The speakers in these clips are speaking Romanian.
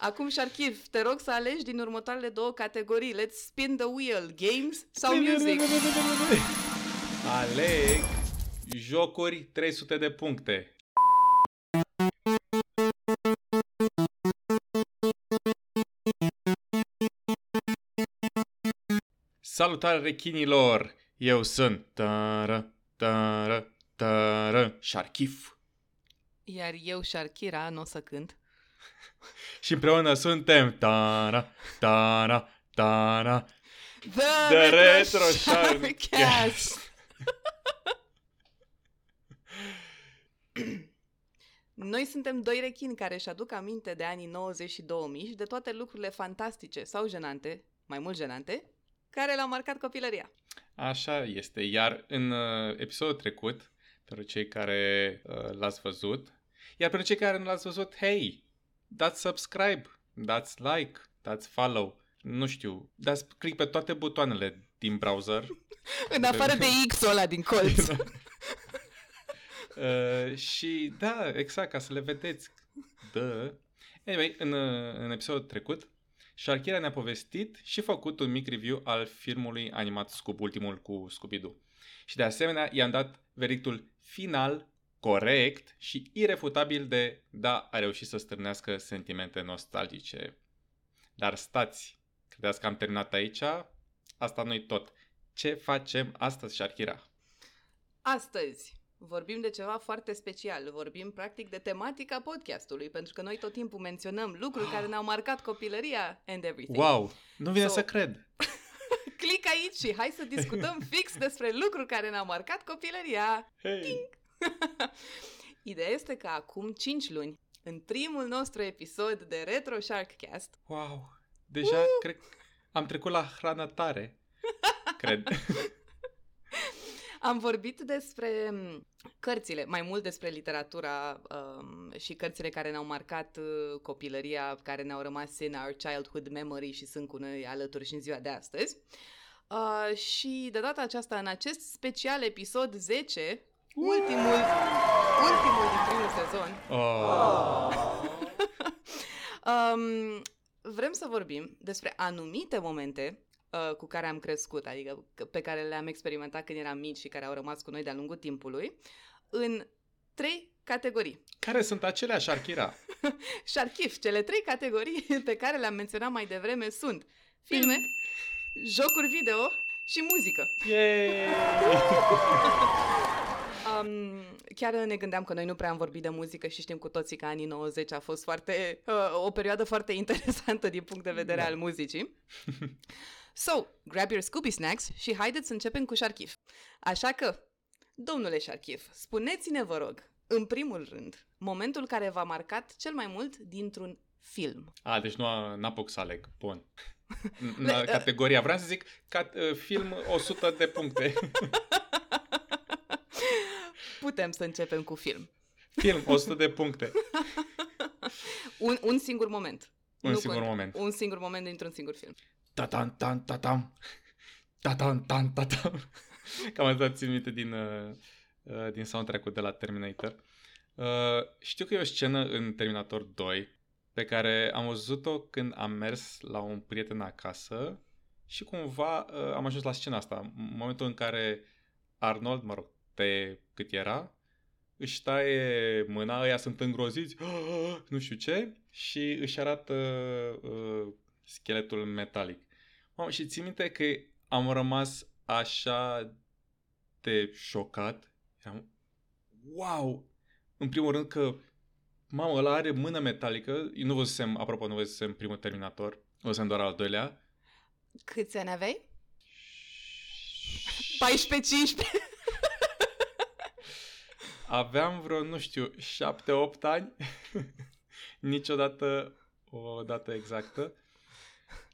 Acum, Sharkiv, te rog să alegi din următoarele două categorii. Let's spin the wheel. Games sau music? Aleg jocuri 300 de puncte. Salutare rechinilor! Eu sunt Tară, Tară, Tară, Sharkif. Iar eu, Sharkira, nu o să cânt. Și împreună suntem Tara, Tara, Tara, The, The Retro Retro Sharkcast! Sharkcast. Noi suntem doi rechini care își aduc aminte de anii 90 și 2000 și de toate lucrurile fantastice sau jenante, mai mult jenante, care l-au marcat copilăria. Așa este. Iar în uh, episodul trecut, pentru cei care uh, l-ați văzut, iar pentru cei care nu l-ați văzut, hey, dați subscribe, dați like, dați follow, nu știu, dați click pe toate butoanele din browser. În afară de X-ul ăla din colț. Uh, și da, exact, ca să le vedeți. Da. Anyway, în, uh, în episodul trecut, Sharkira ne-a povestit și făcut un mic review al filmului animat Scoob, ultimul cu Scooby-Doo. Și de asemenea i-am dat verdictul final, corect și irefutabil de da, a reușit să stârnească sentimente nostalgice. Dar stați, credeți că am terminat aici? Asta nu-i tot. Ce facem astăzi, Sharkira? Astăzi vorbim de ceva foarte special. Vorbim practic de tematica podcastului, pentru că noi tot timpul menționăm lucruri care ne-au marcat copilăria and everything. Wow, nu vine So- să cred. Click aici și hai să discutăm fix despre lucruri care ne-au marcat copilăria. Hey. Ideea este că acum 5 luni, în primul nostru episod de Retro Sharkcast, Wow, deja cred am trecut la hrană tare. Cred. am vorbit despre m, cărțile, mai mult despre literatura um, și cărțile care ne-au marcat uh, copilăria, care ne-au rămas în our childhood memory și sunt cu noi alături și în ziua de astăzi. Uh, și de data aceasta, în acest special episod 10, ultimul, ultimul din primul sezon, Oh. Um, vrem să vorbim despre anumite momente uh, cu care am crescut, adică că- pe care le-am experimentat când eram mici și care au rămas cu noi de-a lungul timpului, în trei categorii. Care sunt acelea, Sharkira? Sharkif, cele trei categorii pe care le-am menționat mai devreme sunt filme, jocuri video și muzică. Yay! Um, chiar ne gândeam că noi nu prea am vorbit de muzică și știm cu toții că anii 90 a fost foarte, uh, o perioadă foarte interesantă din punct de vedere Da. al muzicii. So, grab your Scooby Snacks și haideți să începem cu Sharkif. Așa că, domnule Sharkif, spuneți-ne, vă rog, în primul rând, momentul care v-a marcat cel mai mult dintr-un film. A, deci nu a- n-apuc să aleg. Bun. În Le- în categoria, vreau să zic cat, uh, film 100 de puncte. Putem să începem cu film. film 100 de puncte. Un, un singur moment. Un Nu singur cont- moment. Un singur moment dintr-un singur film. Tatan, tan, tatam. Tatan, tan, tatam. Cam asta țin minte din, uh, uh, din soundtrack-ul de la Terminator. Uh, știu că e o scenă în Terminator 2 pe care am văzut-o când am mers la un prieten acasă și cumva uh, am ajuns la scena asta. În momentul în care Arnold, mă rog, pe cât era, își taie mâna, ăia sunt îngroziți, nu știu ce, și își arată uh, scheletul metalic. Mamă, și țin minte că am rămas așa de șocat. Eram, wow! În primul rând că, mamă, ăla are mână metalică. Eu nu văzusem, apropo, nu văzusem primul Terminator. Văzusem doar al doilea. Câți ani aveai? 14-15? Aveam vreo, nu știu, 7-8 ani. Niciodată o dată exactă.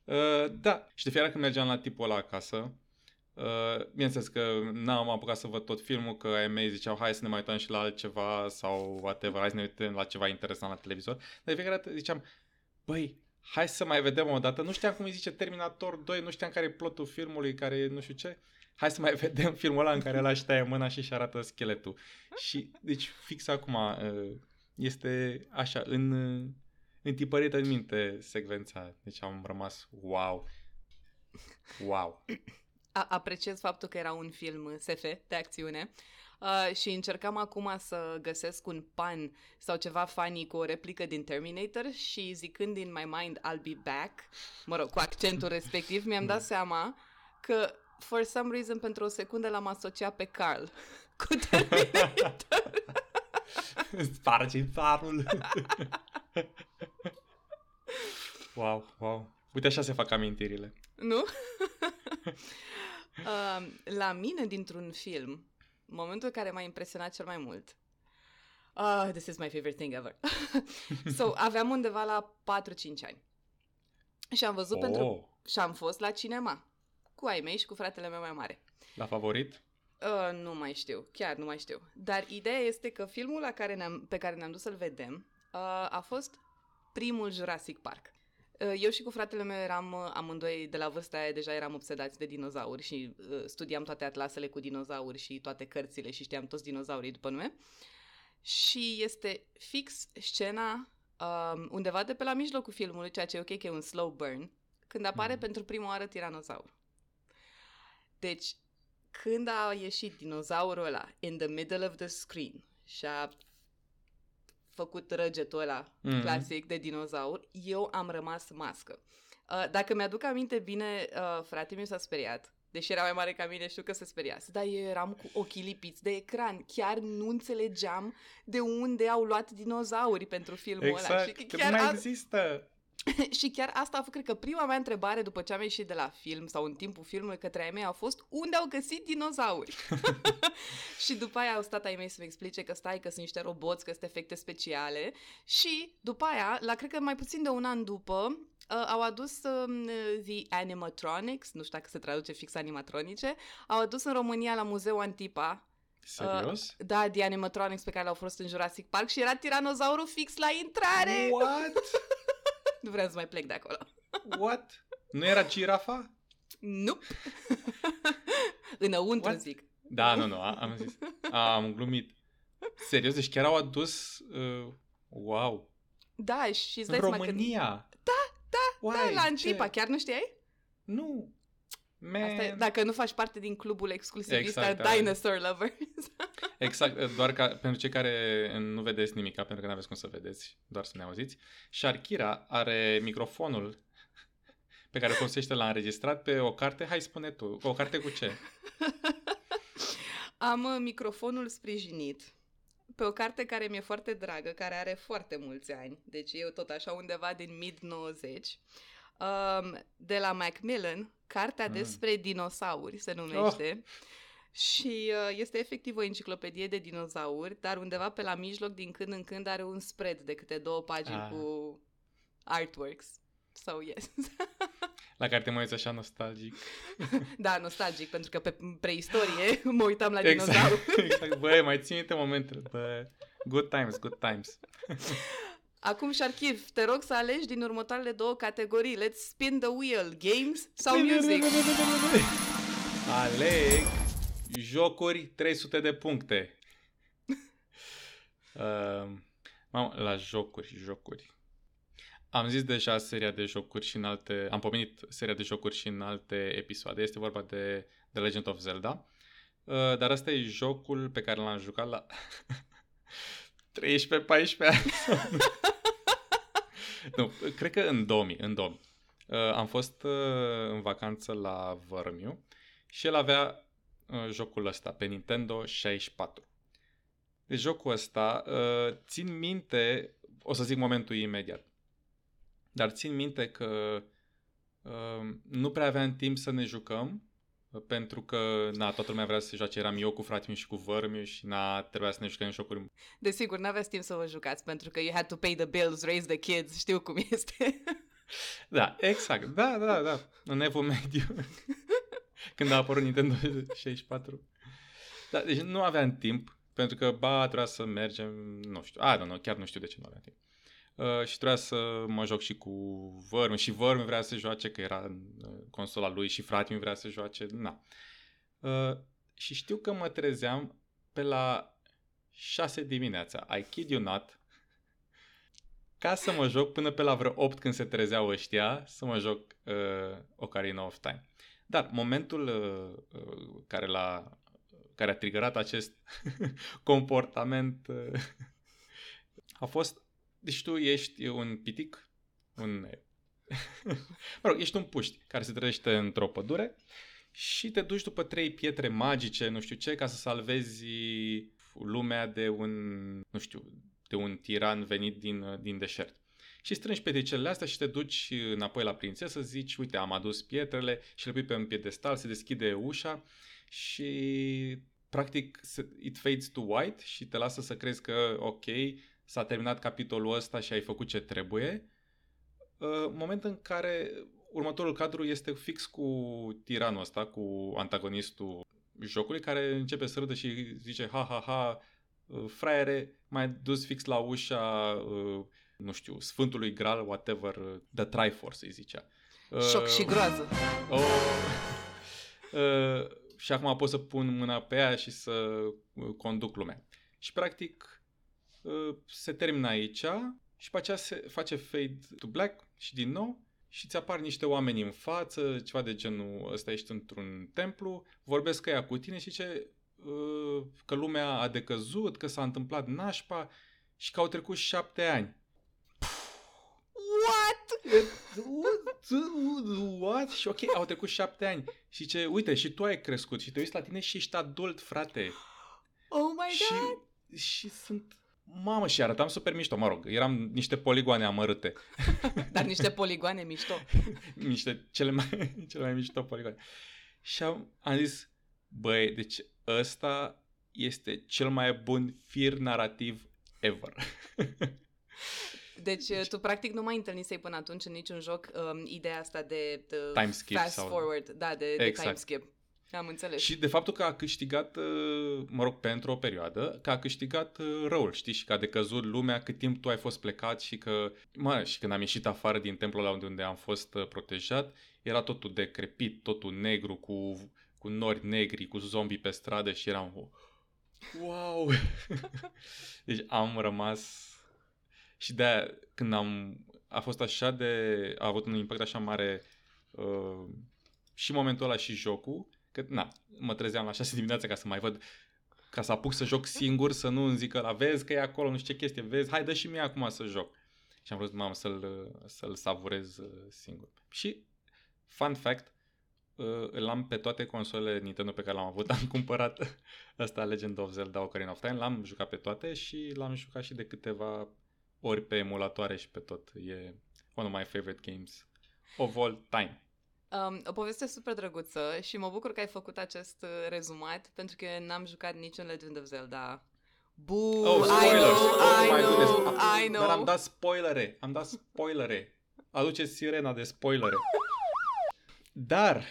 Uh, da, și de fiecare când mergeam la tipul ăla acasă, uh, bineînțeles că n-am apucat să văd tot filmul, că ai mei ziceau hai să ne mai uităm și la altceva sau whatever, hai să ne uităm la ceva interesant la televizor. Dar de fiecare dată ziceam, băi, hai să mai vedem o dată. Nu știam cum îi zice Terminator 2, nu știam care e plotul filmului, care e nu știu ce. Hai să mai vedem filmul ăla în care ăla își taie mâna și își arată scheletul. Și, deci, fix acum uh, este așa, în, uh, întipărit în minte secvența. Deci am rămas wow. Wow. A- apreciez faptul că era un film SF de acțiune uh, și încercam acum să găsesc un pan sau ceva funny cu o replică din Terminator și zicând in my mind I'll be back, mă rog, cu accentul respectiv, mi-am dat seama că for some reason pentru o secundă l-am asociat pe Carl cu Terminator. Sparge farul. wow, wow. Uite așa se fac amintirile. nu? uh, la mine, dintr-un film, momentul care m-a impresionat cel mai mult, uh, this is my favorite thing ever. so, aveam undeva la 4-5 ani. Și am văzut oh. pentru... Și am fost la cinema. Cu ai mei și cu fratele meu mai mare. La favorit? Uh, nu mai știu, chiar nu mai știu. Dar ideea este că filmul la care ne-am, pe care ne-am dus să-l vedem uh, a fost primul Jurassic Park. Uh, eu și cu fratele meu eram uh, amândoi de la vârsta aia deja eram obsedați de dinozauri și uh, studiam toate atlasele cu dinozauri și toate cărțile și știam toți dinozaurii după nume. Și este fix scena um, undeva de pe la mijlocul filmului, ceea ce e ok că e un slow burn, când apare mm. pentru prima oară tiranozaur. Deci, când a ieșit dinozaurul ăla in the middle of the screen și a făcut răgetul ăla mm-hmm. clasic de dinozaur, eu am rămas mască. Uh, dacă mi-aduc aminte bine, uh, frate mi s-a speriat. Deși era mai mare ca mine, știu că se speriase. Dar eu eram cu ochii lipiți de ecran. Chiar nu înțelegeam de unde au luat dinozauri pentru filmul exact, ăla. Și că chiar nu mai a... există. și chiar asta a fost, cred că, prima mea întrebare după ce am ieșit de la film sau în timpul filmului către ai mei a fost unde au găsit dinozauri? și după aia au stat ai mei să-mi explice că stai, că sunt niște roboți, că sunt efecte speciale și după aia, la cred că mai puțin de un an după, uh, au adus uh, The Animatronics, nu știu dacă se traduce fix animatronice, au adus în România la Muzeul Antipa Serios? Uh, da, The Animatronics pe care l-au fost în Jurassic Park și era tiranozaurul fix la intrare. What? Nu vreau să mai plec de acolo. What? Nu era girafa? Nu. Înăuntru What? zic. Da, nu, nu, am zis. Am glumit. Serios, deci chiar au adus... Uh, wow. Da, și îți În dai România? Că... Da, da, Why? da, la Antipa. Chiar nu știai? Nu. Man. Asta e, dacă nu faci parte din clubul exclusivist Exact, al da. Dinosaur Lovers. Exact, doar ca pentru cei care nu vedeți nimica, pentru că nu aveți cum să vedeți, doar să ne auziți. Sharkira are microfonul pe care o folosește la înregistrat pe o carte, hai spune tu, o carte cu ce? Am uh, microfonul sprijinit pe o carte care mi-e foarte dragă, care are foarte mulți ani, deci eu tot așa undeva din mid-90, um, de la Macmillan, cartea Mm. despre dinosauri se numește. Și uh, este efectiv o enciclopedie de dinozauri, dar undeva pe la mijloc, din când în când, are un spread de câte două pagini Ah. cu artworks. So, yes. La care te mai uiți așa nostalgic. da, nostalgic, pentru că pe preistorie mă uitam la Exact, dinozauri. exact. Băi, mai ține minte momentele. Bă, good times, good times. Acum, Sharkiv, te rog să alegi din următoarele două categorii. Let's spin the wheel. Games sau music? Aleg jocuri 300 de puncte. Uh, mamă, la jocuri, jocuri. Am zis deja seria de jocuri și în alte... Am pomenit seria de jocuri și în alte episoade. Este vorba de The Legend of Zelda. Uh, dar ăsta e jocul pe care l-am jucat la 13-14 ani. nu, cred că în 2000, în 2000. Uh, am fost uh, în vacanță la Vărmiu și el avea uh, jocul ăsta pe Nintendo 64. Deci jocul ăsta, uh, țin minte, o să zic momentul imediat, dar țin minte că uh, nu prea aveam timp să ne jucăm, uh, pentru că, na, toată lumea vrea să se joace, eram eu cu fratele meu și cu vărmiu și, na, trebuia să ne jucăm în jocuri. Desigur, n-aveți timp să vă jucați, pentru că you had to pay the bills, raise the kids, știu cum este. Da, exact, da, da, da, în evul mediu, când a apărut Nintendo 64. Da, deci nu aveam timp, pentru că, ba, trebuia să mergem, nu știu, a, nu, nu, chiar nu știu de ce nu aveam timp. Uh, și trebuia să mă joc și cu vărmi și vărmi vrea să joace, că era în uh, consola lui și fratele vrea să joace, na. Uh, și știu că mă trezeam pe la 6 dimineața, I kid you not, ca să mă joc până pe la vreo 8 când se trezeau ăștia, să mă joc uh, Ocarina of Time. Dar momentul uh, uh, care, l-a, care a triggerat acest comportament uh, a fost, deci tu ești un pitic, un mă rog, ești un puști care se trăiește într-o pădure și te duci după trei pietre magice, nu știu ce, ca să salvezi lumea de un, nu știu, de un tiran venit din, din deșert. Și strângi pietricele astea și te duci înapoi la prințesă, zici, uite, am adus pietrele și le pui pe un piedestal, se deschide ușa și practic it fades to white și te lasă să crezi că, ok, s-a terminat capitolul ăsta și ai făcut ce trebuie. Uh, moment în care următorul cadru este fix cu tiranul ăsta, cu antagonistul jocului, care începe să râdă și zice, ha, ha, ha, uh, fraiere, mai dus fix la ușa, uh, nu știu, Sfântului Graal, whatever, The Triforce, îi zicea. Șoc și groază. Oh, uh, și acum pot să pun mâna pe ea și să conduc lumea. Și practic se termină aici și pe aceea se face fade to black și din nou și ți apar niște oameni în față, ceva de genul ăsta ești într-un templu, vorbesc că ea cu tine și ce că lumea a decăzut, că s-a întâmplat nașpa și că au trecut șapte ani. What? What? Și ok, au trecut șapte ani. Și ce, uite, și tu ai crescut și te uiți la tine și ești adult, frate. Oh my și, god! Și sunt Mamă, și arătam super mișto, mă rog, eram niște poligoane amărâte. Dar niște poligoane mișto. niște cele mai, cele mai mișto poligoane. Și am, am zis, băi, deci ăsta este cel mai bun fir narrativ ever. Deci, deci tu practic nu mai întâlnisei până atunci în niciun joc um, ideea asta de, de time skip fast sau... forward, da, de, exact. de time skip. Am înțeles. Și de faptul că a câștigat, uh, mă rog, pentru o perioadă, că a câștigat uh, răul, știi, și că a decăzut lumea cât timp tu ai fost plecat și că, mă, și când am ieșit afară din templul ăla unde am fost uh, protejat, era totul decrepit, totul negru, cu, cu nori negri, cu zombi pe stradă și eram, wow! deci am rămas și de când am, a fost așa de, a avut un impact așa mare uh, și momentul ăla și jocul, Că, na, mă trezeam la 6 dimineața ca să mai văd ca să apuc să joc singur, să nu îmi zică la vezi că e acolo, nu știu ce chestie, vezi, hai dă și mie acum să joc. Și am vrut, mamă, să-l, să-l savurez uh, singur. Și, fun fact, uh, îl am pe toate consolele Nintendo pe care l-am avut. Am cumpărat ăsta Legend of Zelda Ocarina of Time, l-am jucat pe toate și l-am jucat și de câteva ori pe emulatoare și pe tot. E one of my favorite games of all time. Um, o poveste super drăguță și mă bucur că ai făcut acest uh, rezumat pentru că n-am jucat niciun Legend of Zelda. Boo! Oh, spoilers! I know, oh, I my know, goodness. I know. Dar am dat spoilere, am dat spoilere. Aduceți sirena de spoilere. Dar,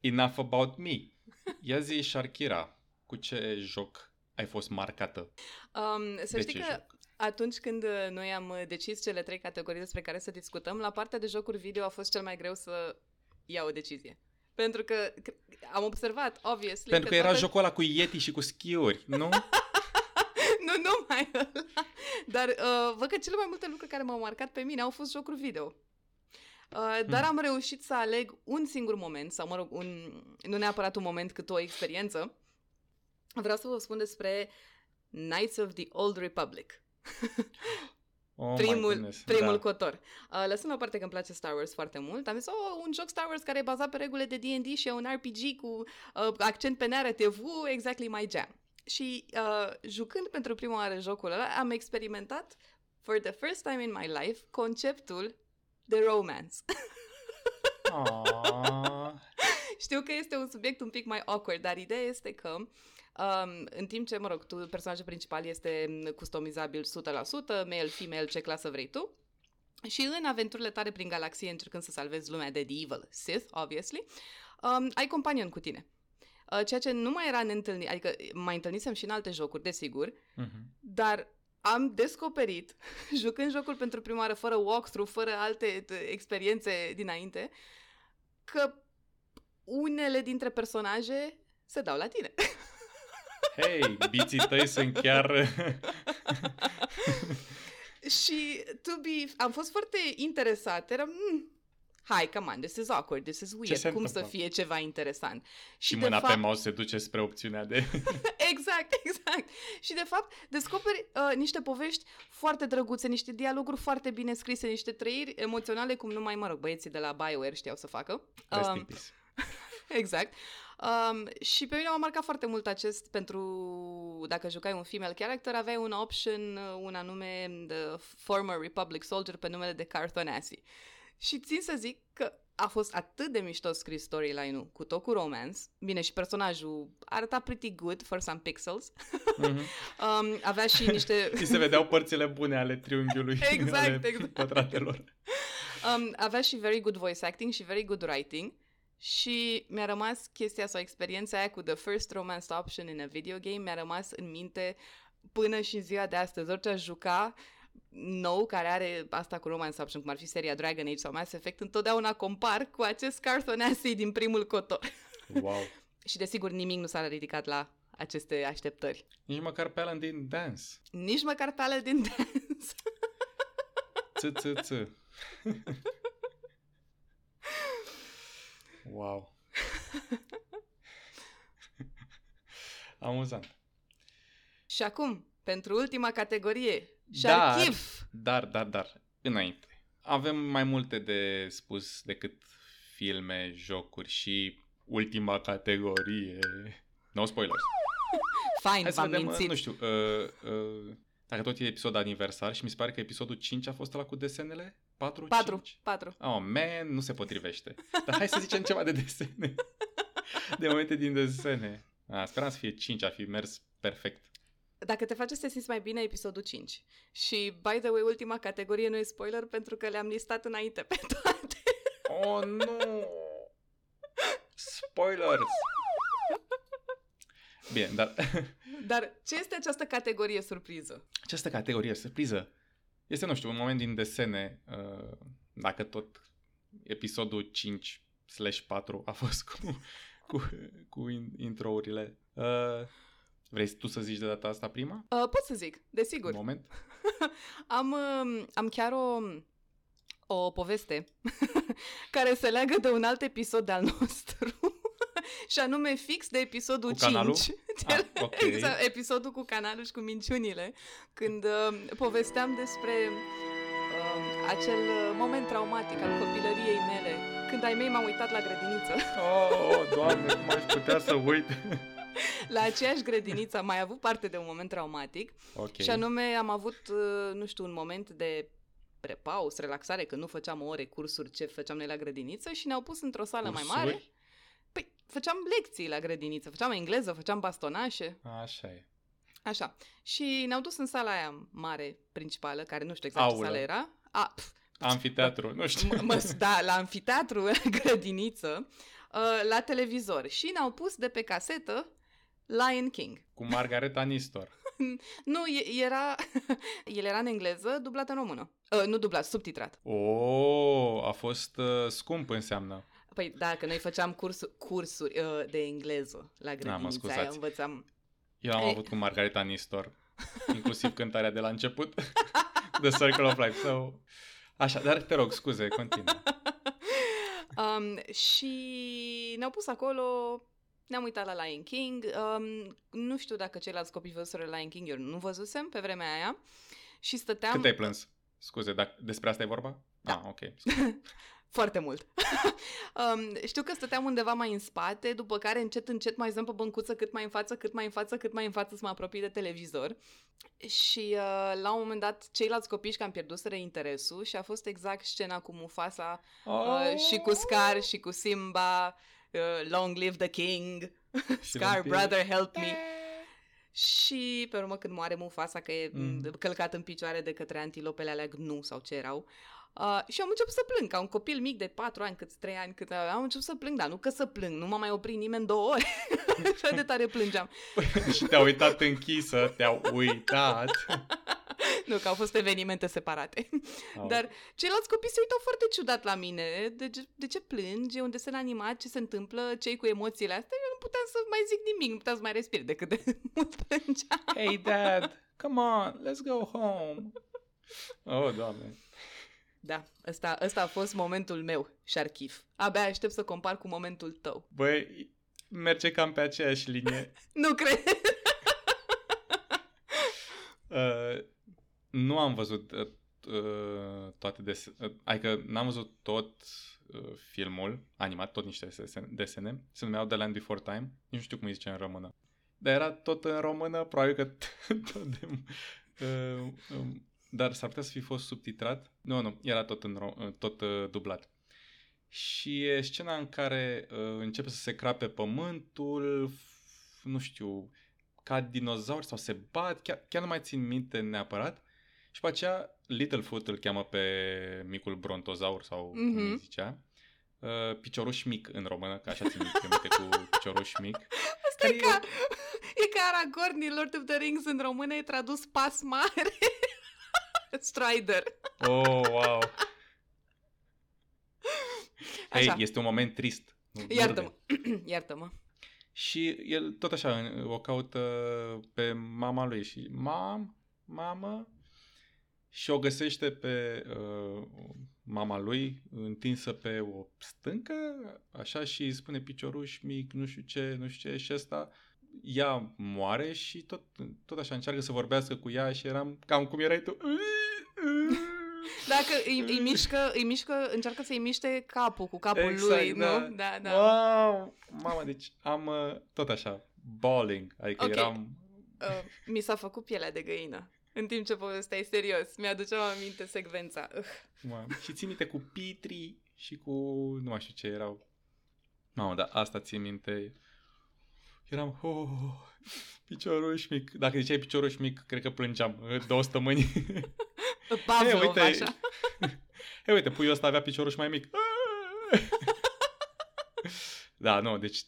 enough about me. Ia zi, Sharkira, cu ce joc ai fost marcată? Um, să de știi că joc? atunci când uh, noi am uh, decis cele trei categorii despre care să discutăm, la partea de jocuri video a fost cel mai greu să ia o decizie. Pentru că am observat, obviously... Pentru că, că era toate... jocul ăla cu Yeti și cu schiuri, nu? nu numai ăla. Dar uh, văd că cele mai multe lucruri care m-au marcat pe mine au fost jocuri video. Uh, dar hmm. am reușit să aleg un singur moment, sau mă rog, un, nu neapărat un moment, cât o experiență. Vreau să vă spun despre Knights of the Old Republic. Oh primul, primul da. cotor. Uh, lăsând la parte că îmi place Star Wars foarte mult, am zis, oh, un joc Star Wars care e bazat pe regulile de D&D și e un RPG cu uh, accent pe narrative, uh, exactly my jam. Și uh, jucând pentru prima oară jocul ăla, am experimentat for the first time in my life conceptul de romance. Știu că este un subiect un pic mai awkward, dar ideea este că Um, în timp ce, mă rog, tu, personajul principal este customizabil 100%, male, female, ce clasă vrei tu. Și în aventurile tale prin galaxie, încercând să salvezi lumea de The Evil Sith, obviously, um, ai companion cu tine. Uh, ceea ce nu mai era neîntâlnit, adică mai întâlnisem și în alte jocuri, desigur, uh-huh. dar am descoperit, jucând jocul pentru prima oară, fără walkthrough, fără alte experiențe dinainte, că unele dintre personaje se dau la tine. Hei, biții tăi sunt chiar... și to be, am fost foarte interesat. Eram, mm, hai, come on, this is awkward, this is weird. se Cum să întâmplă? fie ceva interesant? Și de mâna pe fapt- mouse se duce spre opțiunea de... Exact, exact. Și de fapt descoperi uh, niște povești foarte drăguțe, niște dialoguri foarte bine scrise, niște trăiri emoționale cum numai, mă rog, băieții de la BioWare știau să facă. Rest Um, in peace. Exact. Um, și pe mine m-a marcat foarte mult acest pentru, dacă jucai un female character, aveai un option, uh, un anume The Former Republic Soldier pe numele de Carthonasi. Și țin să zic că a fost atât de mișto scris storyline-ul, cu tot cu romance. Bine, și personajul arăta pretty good for some pixels. Mhm. Um, avea și niște... Și se vedeau părțile bune ale triunghiului, Exact, ale exact. pătratelor. Um, avea și very good voice acting și very good writing și mi-a rămas chestia sau experiența aia cu the first romance option in a video game, mi-a rămas în minte până și în ziua de astăzi. Orice aș juca nou, care are asta cu romance option, cum ar fi seria Dragon Age sau Mass Effect, întotdeauna compar cu acest Carthon Assay din primul cotor. Wow. și desigur nimic nu s-a ridicat la aceste așteptări. Nici măcar pe Alan din Dance. Nici măcar tale din dance. Ță, ță, ță. Wow. Amuzant. și acum, pentru ultima categorie, Dar- Sharkiv! Dar, dar, dar, înainte. Avem mai multe de spus decât filme, jocuri și ultima categorie. No spoilers. Fine, Hai să v-am vedem, mințit. nu știu, uh, uh, dacă tot e episod aniversar și mi se pare că episodul 5 a fost ăla cu desenele? 4? 4, 5? 4. Oh, man, nu se potrivește. Dar hai să zicem ceva de desene. De momente din desene. Ah, speram să fie 5, a fi mers perfect. Dacă te face să te simți mai bine, episodul 5. Și, by the way, ultima categorie nu e spoiler pentru că le-am listat înainte pe toate. Oh, nu! Spoilers! Bine, dar Dar ce este această categorie surpriză? această categorie, surpriză, este, nu știu, un moment din desene, uh, dacă tot episodul 5 slash 4 a fost cu, cu, cu in- intro-urile. Uh, vrei tu să zici de data asta prima? Uh, pot să zic, desigur. Un moment? Am, um, am chiar o, o poveste care se leagă de un alt episod al nostru. și anume fix de episodul Cu 5. canalul? Ah, ok. Exact, episodul cu canalul și cu minciunile. Când uh, povesteam despre uh, acel uh, moment traumatic al copilăriei mele. Când ai mei m-au uitat la grădiniță. Oh, doamne, cum aș putea să uit? la aceeași grădiniță am mai avut parte de un moment traumatic. Ok. Și anume am avut, uh, nu știu, un moment de prepaus, relaxare, că nu făceam ore, cursuri, ce făceam noi la grădiniță și ne-au pus într-o sală mai mare. Cursuri? Păi, făceam lecții la grădiniță, făceam engleză, făceam bastonașe, Așa e. așa. Și ne-au dus în sala aia mare, principală, care nu știu exact Aulă. ce sală era. A, pf, Amfiteatru, nu știu. mă, mă, da, la amfiteatru, la grădiniță, uh, la televizor. Și ne-au pus de pe casetă Lion King. Cu Margareta Nistor. Nu, e- era, el era în engleză, dublat în română. Uh, nu dublat, subtitrat. Oh, a fost uh, scump înseamnă. Păi da, că noi făceam cursuri, cursuri uh, de engleză la grădinița aia, scuzați. învățam. Eu am Ei. avut cu Margareta Nistor, inclusiv cântarea de la început, The Circle of Life. So... Așa, dar te rog, scuze, continuă. Um, și ne-au pus acolo, ne-am uitat la Lion King. Um, nu știu dacă ceilalți copii văzuseră Lion King, eu nu văzusem pe vremea aia. Și stăteam... Cât ai plâns? Scuze, dacă despre asta e vorba? Da. Ah, ok. Scuze. Foarte mult. um, știu că stăteam undeva mai în spate, după care încet, încet mai zăm pe băncuță cât mai în față, cât mai în față, cât mai în față să mă apropii de televizor. Și uh, la un moment dat ceilalți copii și am pierduseră interesul și a fost exact scena cu Mufasa uh, și cu Scar și cu Simba, uh, Long Live the King, Și Scar vampir. brother help me. Și pe urmă când moare Mufasa, că e Mm. mm. călcat în picioare de către antilopele alea gnu sau ce erau, Uh, și am început să plâng, ca un copil mic de 4 ani, cât 3 ani, cât am început să plâng, dar nu că să plâng, nu m-a mai oprit nimeni două ore. Așa de tare plângeam. și te-a uitat închisă, te-a uitat. Nu, că au fost evenimente separate. Dar ceilalți copii se uitau foarte ciudat la mine. De, ce- de ce plângi? E un desen animat, ce se întâmplă, cei cu emoțiile astea? Eu nu puteam să mai zic nimic, nu puteam să mai respir decât de mult plângeam. Hey, dad, come on, let's go home. Oh, doamne. Da, ăsta, ăsta a fost momentul meu, Sharkif. Abia aștept să compar cu momentul tău. Băi, merge cam pe aceeași linie. nu cred. uh, nu am văzut uh, uh, toate desene, uh, adică n-am văzut tot uh, filmul animat, tot niște desene, desene. Se numeau The Land Before Time. Nu știu cum îi zice în română. Dar era tot în română, probabil că tot de, uh, um, dar s-ar putea să fi fost subtitrat. Nu, nu, era tot, în ro- tot uh, dublat. Și e scena în care uh, începe să se crape pământul, f- nu știu, ca dinozauri sau se bat, chiar, chiar nu mai țin minte neapărat. Și pe aceea Littlefoot îl cheamă pe micul brontozaur sau mm-hmm. cum îi zicea. Uh, picioruș mic în română, ca așa țin minte cu picioruș mic. Asta e ca, e ca Aragorn din Lord of the Rings în română, e tradus pas mare. Strider. Oh, wow. Hei, hey, este un moment trist. Iartă-mă. Iartă-mă. Și el tot așa o caută pe mama lui și mam, mamă, și o găsește pe uh, mama lui întinsă pe o stâncă, așa și îi spune picioruș mic, nu știu ce, nu știu ce, și ăsta ea moare și tot, tot așa încearcă să vorbească cu ea și eram cam cum erai tu. Dacă îi, îi, mișcă, îi mișcă, încearcă să-i miște capul cu capul exact, lui, da. nu? Da, da. Wow! Mama, deci am uh, tot așa, bawling, adică okay. eram... Uh, mi s-a făcut pielea de găină. În timp ce povesteai serios, mi-aduceam aminte secvența. Uh. Mamă. Și ții minte cu Pitri și cu... nu mai știu ce erau. Mamă, dar asta ții minte. Eram, oh, picioruș mic. Dacă ziceai picioruș mic, cred că plângeam două stămâni. Pavlov, hey, uite, așa. Hei, uite, puiul ăsta avea picioruș mai mic. da, nu, deci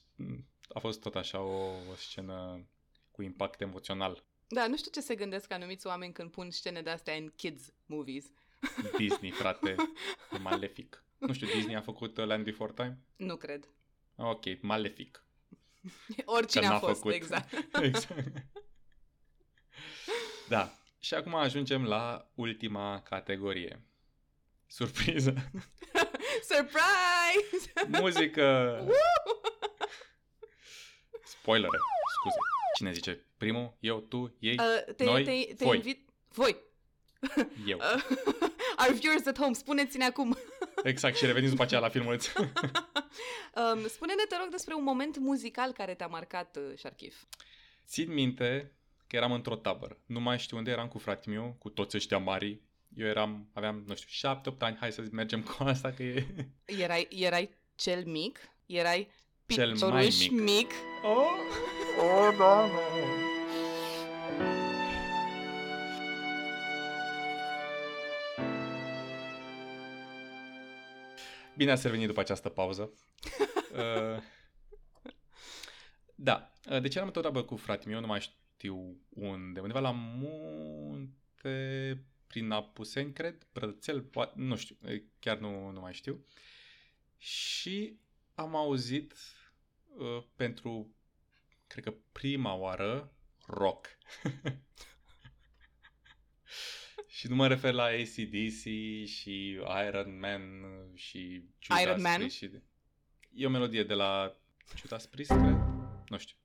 a fost tot așa o, o scenă cu impact emoțional. Da, nu știu ce se gândesc anumiți oameni când pun scene de-astea în kids movies. Disney, frate, e malefic. Nu știu, Disney a făcut Land Before Time? Nu cred. Ok, malefic. Oricine a fost, făcut. exact. exact. Da, și acum ajungem la ultima categorie. Surpriză. Surprise! Muzică! Spoilere, scuze. Cine zice primul? Eu, tu, ei, uh, te, noi, te, te voi. Invit... Voi. Eu. Uh, our viewers at home, spuneți-ne acum. Exact, și reveniți după aceea la filmuleț. um, spune-ne, te rog, despre un moment muzical care te-a marcat, uh, Sharkif. Țin minte că eram într-o tabără. Nu mai știu unde eram cu fratele meu, cu toți ăștia mari. Eu eram, aveam, nu știu, șapte, opt ani, hai să mergem cu asta că e... Erai, erai cel mic? Erai cel mai mic. mic? Oh, oh da, Bine ați revenit după această pauză. uh, da, uh, deci eram tot tabără cu fratele meu, nu mai știu știu unde, undeva la munte, prin Apuseni, cred, Brățel, poate, nu știu, chiar nu, nu mai știu. Și am auzit uh, pentru, cred că prima oară, rock. și nu mă refer la ACDC și Iron Man și Judas Iron Man? Și... E o melodie de la Judas Priest, cred? Nu știu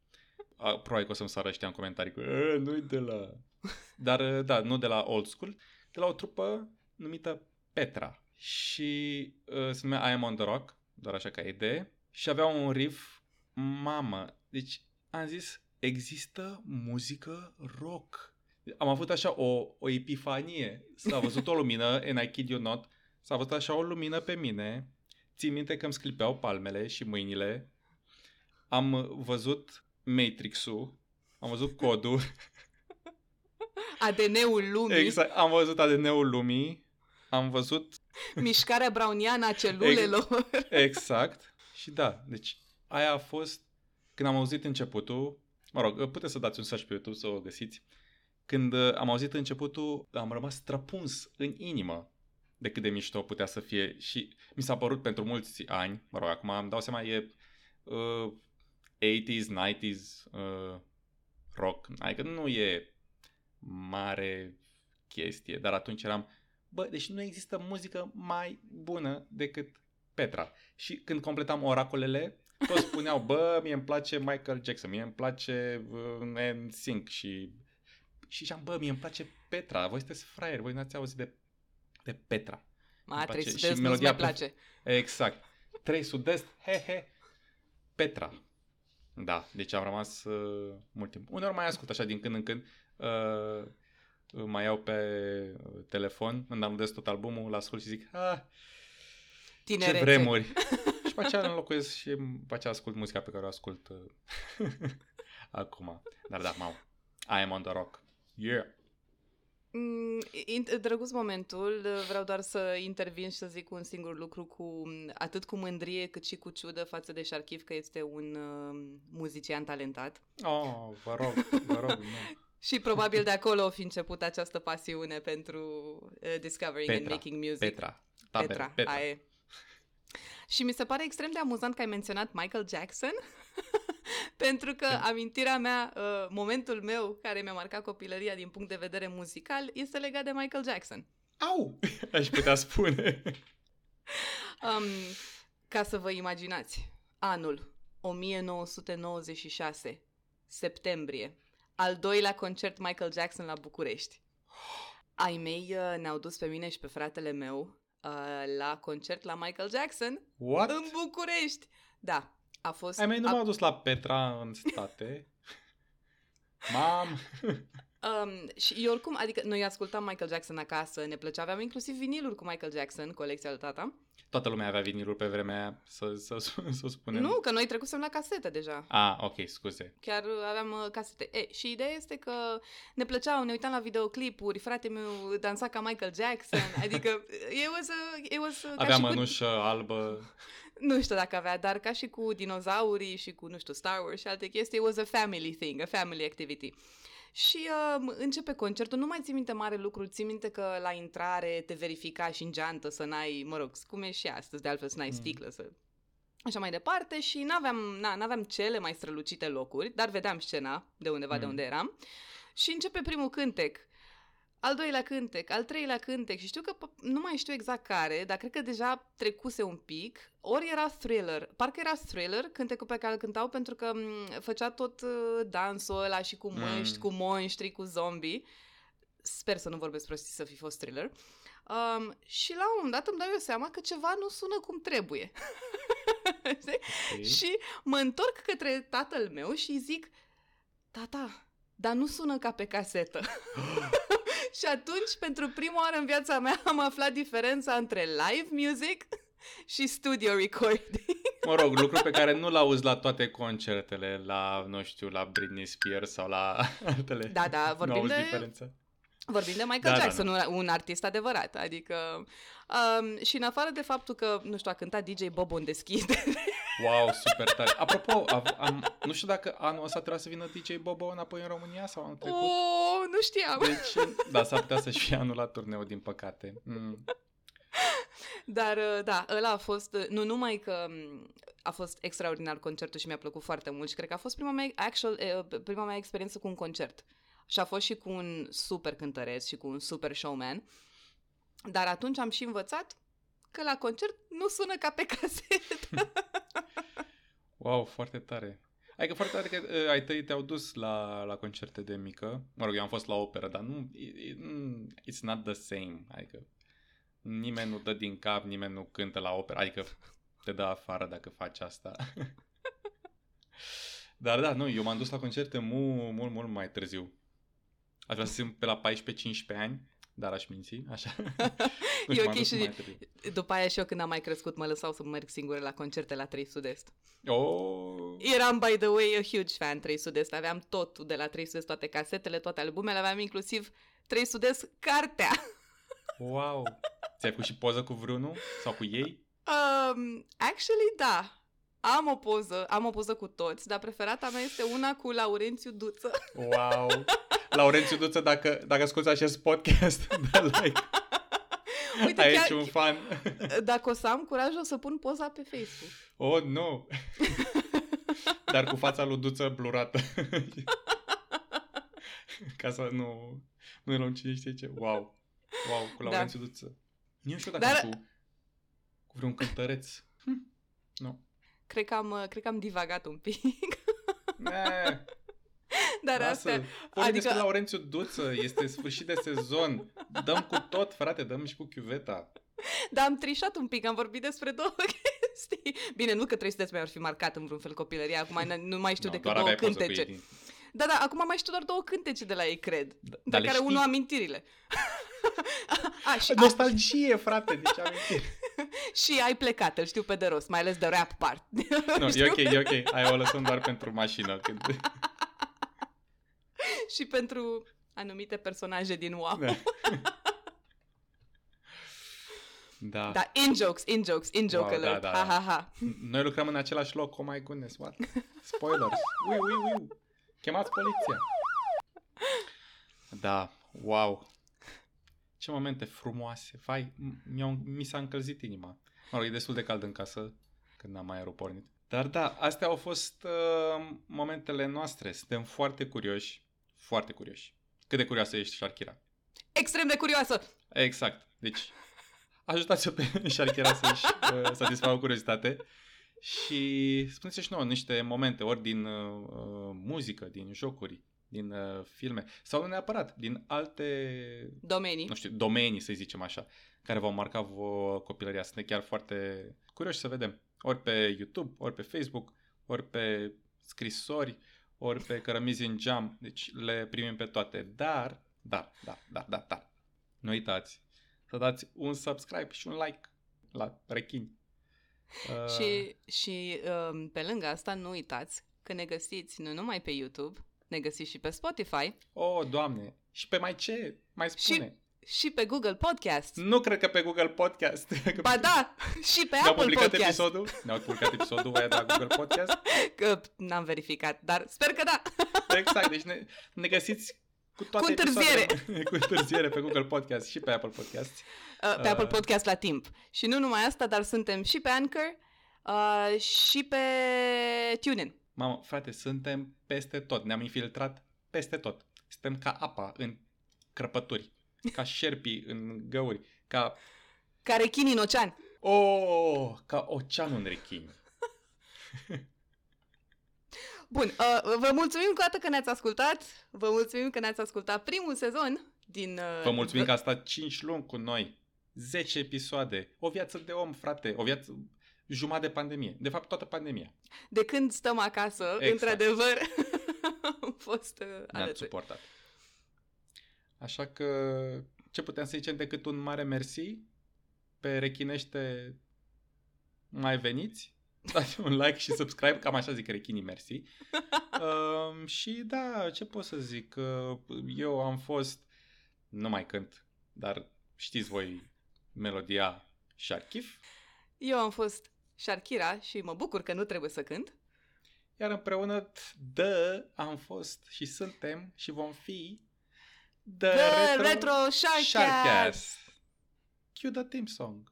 a, probabil că o să-mi sară ăștia în comentarii cu nu de la... Dar da, nu de la old school, de la o trupă numită Petra. Și uh, se numea I Am On The Rock, doar așa ca idee. Și avea un riff, mamă, deci am zis, există muzică rock. Am avut așa o, o epifanie. S-a văzut o lumină, and I kid you not, s-a văzut așa o lumină pe mine. Țin minte că îmi sclipeau palmele și mâinile. Am văzut Matrix-ul, am văzut codul. ADN-ul lumii. Exact, am văzut ADN-ul lumii, am văzut... Mișcarea browniană a celulelor. exact. Și da, deci aia a fost, când am auzit începutul, mă rog, puteți să dați un search pe YouTube să o găsiți, când uh, am auzit începutul, am rămas străpuns în inimă de cât de mișto putea să fie și mi s-a părut pentru mulți ani, mă rog, acum îmi dau seama, e uh, 80s, 90s uh, rock. Adică nu e mare chestie, dar atunci eram, bă, deci nu există muzică mai bună decât Petra. Și când completam oracolele, toți spuneau, bă, mie îmi place Michael Jackson, mie îmi place uh, NSYNC și și ziceam, bă, mie îmi place Petra, voi sunteți fraieri, voi n-ați auzit de, de Petra. Ma, trei sud-est nu mai place. Exact. Trei sud-est, he, he, Petra. Da, deci am rămas uh, mult timp. Uneori mai ascult așa din când în când. Uh, mai iau pe telefon, îmi downloadez tot albumul, l-ascult și zic, ah, Tinerețe. ce vremuri. și pe aceea înlocuiesc și pe aceea ascult muzica pe care o ascult uh, acum. Dar da, mau. I am on the rock. Yeah. Mm, drăguț momentul, vreau doar să intervin și să zic un singur lucru cu atât cu mândrie cât și cu ciudă față de Sharkiv că este un uh, muzician talentat. Oh, vă rog, vă rog, nu. și probabil de acolo o fi început această pasiune pentru uh, discovering Petra, and making music. Petra. Tabere, Petra, Petra. Aie. Și mi se pare extrem de amuzant că ai menționat Michael Jackson Pentru că amintirea mea, uh, momentul meu care mi-a marcat copilăria din punct de vedere muzical este legat de Michael Jackson. Au! Aș putea spune. um, ca să vă imaginați, anul 1996, septembrie, al doilea concert Michael Jackson la București. Ai mei uh, ne-au dus pe mine și pe fratele meu uh, la concert la Michael Jackson What? în București. Da, a fost... Ai mei nu a... m-au dus la Petra în state. Mam! Um, și eu oricum, adică noi ascultam Michael Jackson acasă, ne plăcea, aveam inclusiv viniluri cu Michael Jackson, colecția lui tata. Toată lumea avea viniluri pe vremea aia, să, să, să, să spunem. Nu, că noi trecusem la casete deja. Ah, ok, scuze. Chiar aveam uh, casete. E, și ideea este că ne plăceau, ne uitam la videoclipuri, frate meu dansa ca Michael Jackson, adică it was a, it was a, Avea mănușă cu... albă. Nu știu dacă avea, dar ca și cu dinozaurii și cu, nu știu, Star Wars și alte chestii, it was a family thing, a family activity. Și uh, începe concertul, nu mai țin minte mare lucru, țin minte că la intrare te verifica și în geantă să n-ai, mă rog, cum e și astăzi, de altfel să n-ai mm. sticlă, să... Așa mai departe și n-aveam, na, n-aveam cele mai strălucite locuri, dar vedeam scena de undeva mm. de unde eram. Și începe primul cântec al doilea cântec, al treilea cântec și știu că nu mai știu exact care, dar cred că deja trecuse un pic, ori era thriller, parcă era thriller cântecul pe care îl cântau pentru că m- făcea tot uh, dansul ăla și cu măști, mm. cu monștri, cu zombie. Sper să nu vorbesc prostii să fi fost thriller. Um, și la un moment dat îmi dau eu seama că ceva nu sună cum trebuie. okay. și mă întorc către tatăl meu și zic, tata, dar nu sună ca pe casetă. și atunci, pentru prima oară în viața mea, am aflat diferența între live music și studio recording. Mă rog, lucru pe care nu-l auzi la toate concertele, la, nu știu, la Britney Spears sau la altele. Da, da, vorbim de... Diferența. Vorbim de Michael da, Jackson, da, da. un artist adevărat, adică... Um, și în afară de faptul că, nu știu, a cântat DJ Bobo în deschidere. Wow, super tare. Apropo, am, am, nu știu dacă anul ăsta trebuia să vină DJ Bobo înapoi în România sau anul trecut. Oh, nu știam. Deci, da, s-ar putea să-și fie anul la turneu, din păcate. Mm. Dar, uh, da, ăla a fost, uh, nu numai că um, a fost extraordinar concertul și mi-a plăcut foarte mult și cred că a fost prima mea, actual, uh, prima mea experiență cu un concert. Și a fost și cu un super cântăreț și cu un super showman. Dar atunci am și învățat că la concert nu sună ca pe casetă. wow, foarte tare. Adică foarte tare că uh, ai tăi te-au dus la, la concerte de mică. Mă rog, eu am fost la operă, dar nu, it, it's not the same. Adică nimeni nu dă din cap, nimeni nu cântă la operă. Adică te dă afară dacă faci asta. Dar da, nu, eu m-am dus la concerte mult, mult, mult mai târziu. Aș vrea să simt pe la 14-15 ani, dar aș minți, așa. nu e ok și după aia și eu când am mai crescut mă lăsau să merg singură la concerte la 3 Sud-Est. Oh. Eram, by the way, a huge fan 3 Sud-Est. Aveam totul de la 3 Sud-Est, toate casetele, toate albumele, aveam inclusiv 3 Sud-Est cartea. wow! Ți-ai pus și poză cu vreunul? Sau cu ei? Um, actually, da. Am o poză, am o poză cu toți, dar preferata mea este una cu Laurențiu Duță. Wow! Laurențiu Duță, dacă, dacă asculti acest podcast, da like. Uite, Aici chiar, un fan. Dacă o să am curaj, o să pun poza pe Facebook. Oh, nu! Dar cu fața lui Duță blurată. Ca să nu... Noi luăm cine știe ce. Wow. Wow, cu Da. Laurențiu Duță. Nu știu dacă Dar- am cu, cu vreun cântăreț. Hm. Nu. Cred că am, uh, cred că am divagat un pic. Ne, Dar lasă. astea... Vorbim adică- despre Laurențiu Duță. Este sfârșit de sezon. Dăm cu tot, frate. Dăm și cu chiuveta. Dar am trișat un pic, am vorbit despre două chestii. Bine, nu că trei sunteți mai ar fi marcat în vreun fel copilăria, acum n- nu mai știu Nu, decât doar două aveai poză cu cântece. ei din- Da, da, acum mai știu doar două cântece de la ei, cred. Da, De dar le care știi. unul amintirile. A, și, a, Nostalgie, frate. Deci amintiri. și ai plecat, îl știu pe de rost, mai ales de rap part. Nu, Știu? e ok, e ok. Aia o lăsăm doar pentru mașină. Când... și pentru anumite personaje din WoW. Da. da. Da, in jokes, in jokes, in joke Wow, da, alert. da, ha, da. ha, ha. Noi lucrăm în același loc, oh my goodness, what? Spoilers. Ui, ui, ui. Chemați poliția. Da, wow. Ce momente frumoase. Vai, m- mi-au, mi s-a încălzit inima. Mă rog, e destul de cald în casă când am mai aeropornit. Dar da, astea au fost uh, momentele noastre. Suntem foarte curioși. Foarte curioși. Cât de curioasă ești, Sharkira? Extrem de curioasă. Exact. Deci, ajutați-o pe Sharkira să-și uh, satisfacă curiozitate și spuneți și nouă niște momente, ori din uh, uh, muzică, din jocuri, din uh, filme, sau nu neapărat, din alte, Domenii. nu știu, domenii, să zicem așa, care v-au marcat vouă copilăria. Suntem chiar foarte curioși să vedem. Ori pe YouTube, ori pe Facebook, ori pe scrisori, ori pe cărămizi în geam. Deci le primim pe toate. Dar, dar, dar, dar, dar, dar. Nu uitați să dați un subscribe și un like la rechini. Uh, Și, și um, pe lângă asta, nu uitați că ne găsiți nu numai pe YouTube, ne găsiți și pe Spotify Oh, doamne! Și pe mai ce? Mai spune. și pe Google Podcast. Nu cred că pe Google Podcast. Că Ba da, și pe Ne-au Apple publicat Podcast. episodul? Ne-au publicat episodul aia de la Google Podcast? Că n-am verificat, dar sper că da. Exact, deci ne, ne găsiți cu toate Cu întârziere. episoadele- cu întârziere pe Google Podcast și pe Apple Podcast. Uh, pe Uh. Apple Podcast la timp. Și nu numai asta, dar suntem și pe Anchor uh, și pe TuneIn. Mamă, frate, suntem peste tot. Ne-am infiltrat peste tot. Suntem ca apa în crăpături, ca șerpii în găuri, ca... Ca rechinii în ocean. Oh, ca oceanul în rechini. Bun, uh, vă mulțumim încă o dată că ne-ați ascultat. Vă mulțumim că ne-ați ascultat primul sezon din... Uh, Vă mulțumim că a stat 5 luni cu noi. 10 episoade. O viață de om, frate. O viață jumătate de pandemie. De fapt, toată pandemia. De când stăm acasă, Exact. într-adevăr, am fost uh, Ne-ați alături. suportat. Așa că ce putem să zicem decât un mare mersi pe rechinește mai veniți. Dați un like și subscribe, cam așa zic rechinii mersi. um, și da, ce pot să zic? Uh, Eu am fost, nu mai cânt, dar știți voi melodia Sharkif. Eu am fost Sharkira și mă bucur că nu trebuie să cânt. Iar împreună, da, am fost și suntem și vom fi The, The Retro Sharkcast. Sharkcast. Cue the theme song.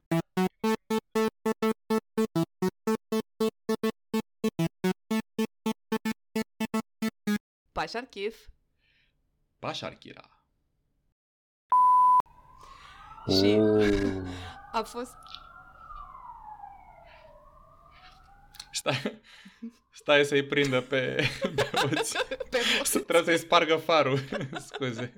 Pa Sharkif. Pa, Sharkira. Și Oh. a fost... Stai, stai să-i prindă pe, pe oți. Pe Trebuie să-i spargă farul. Scuze.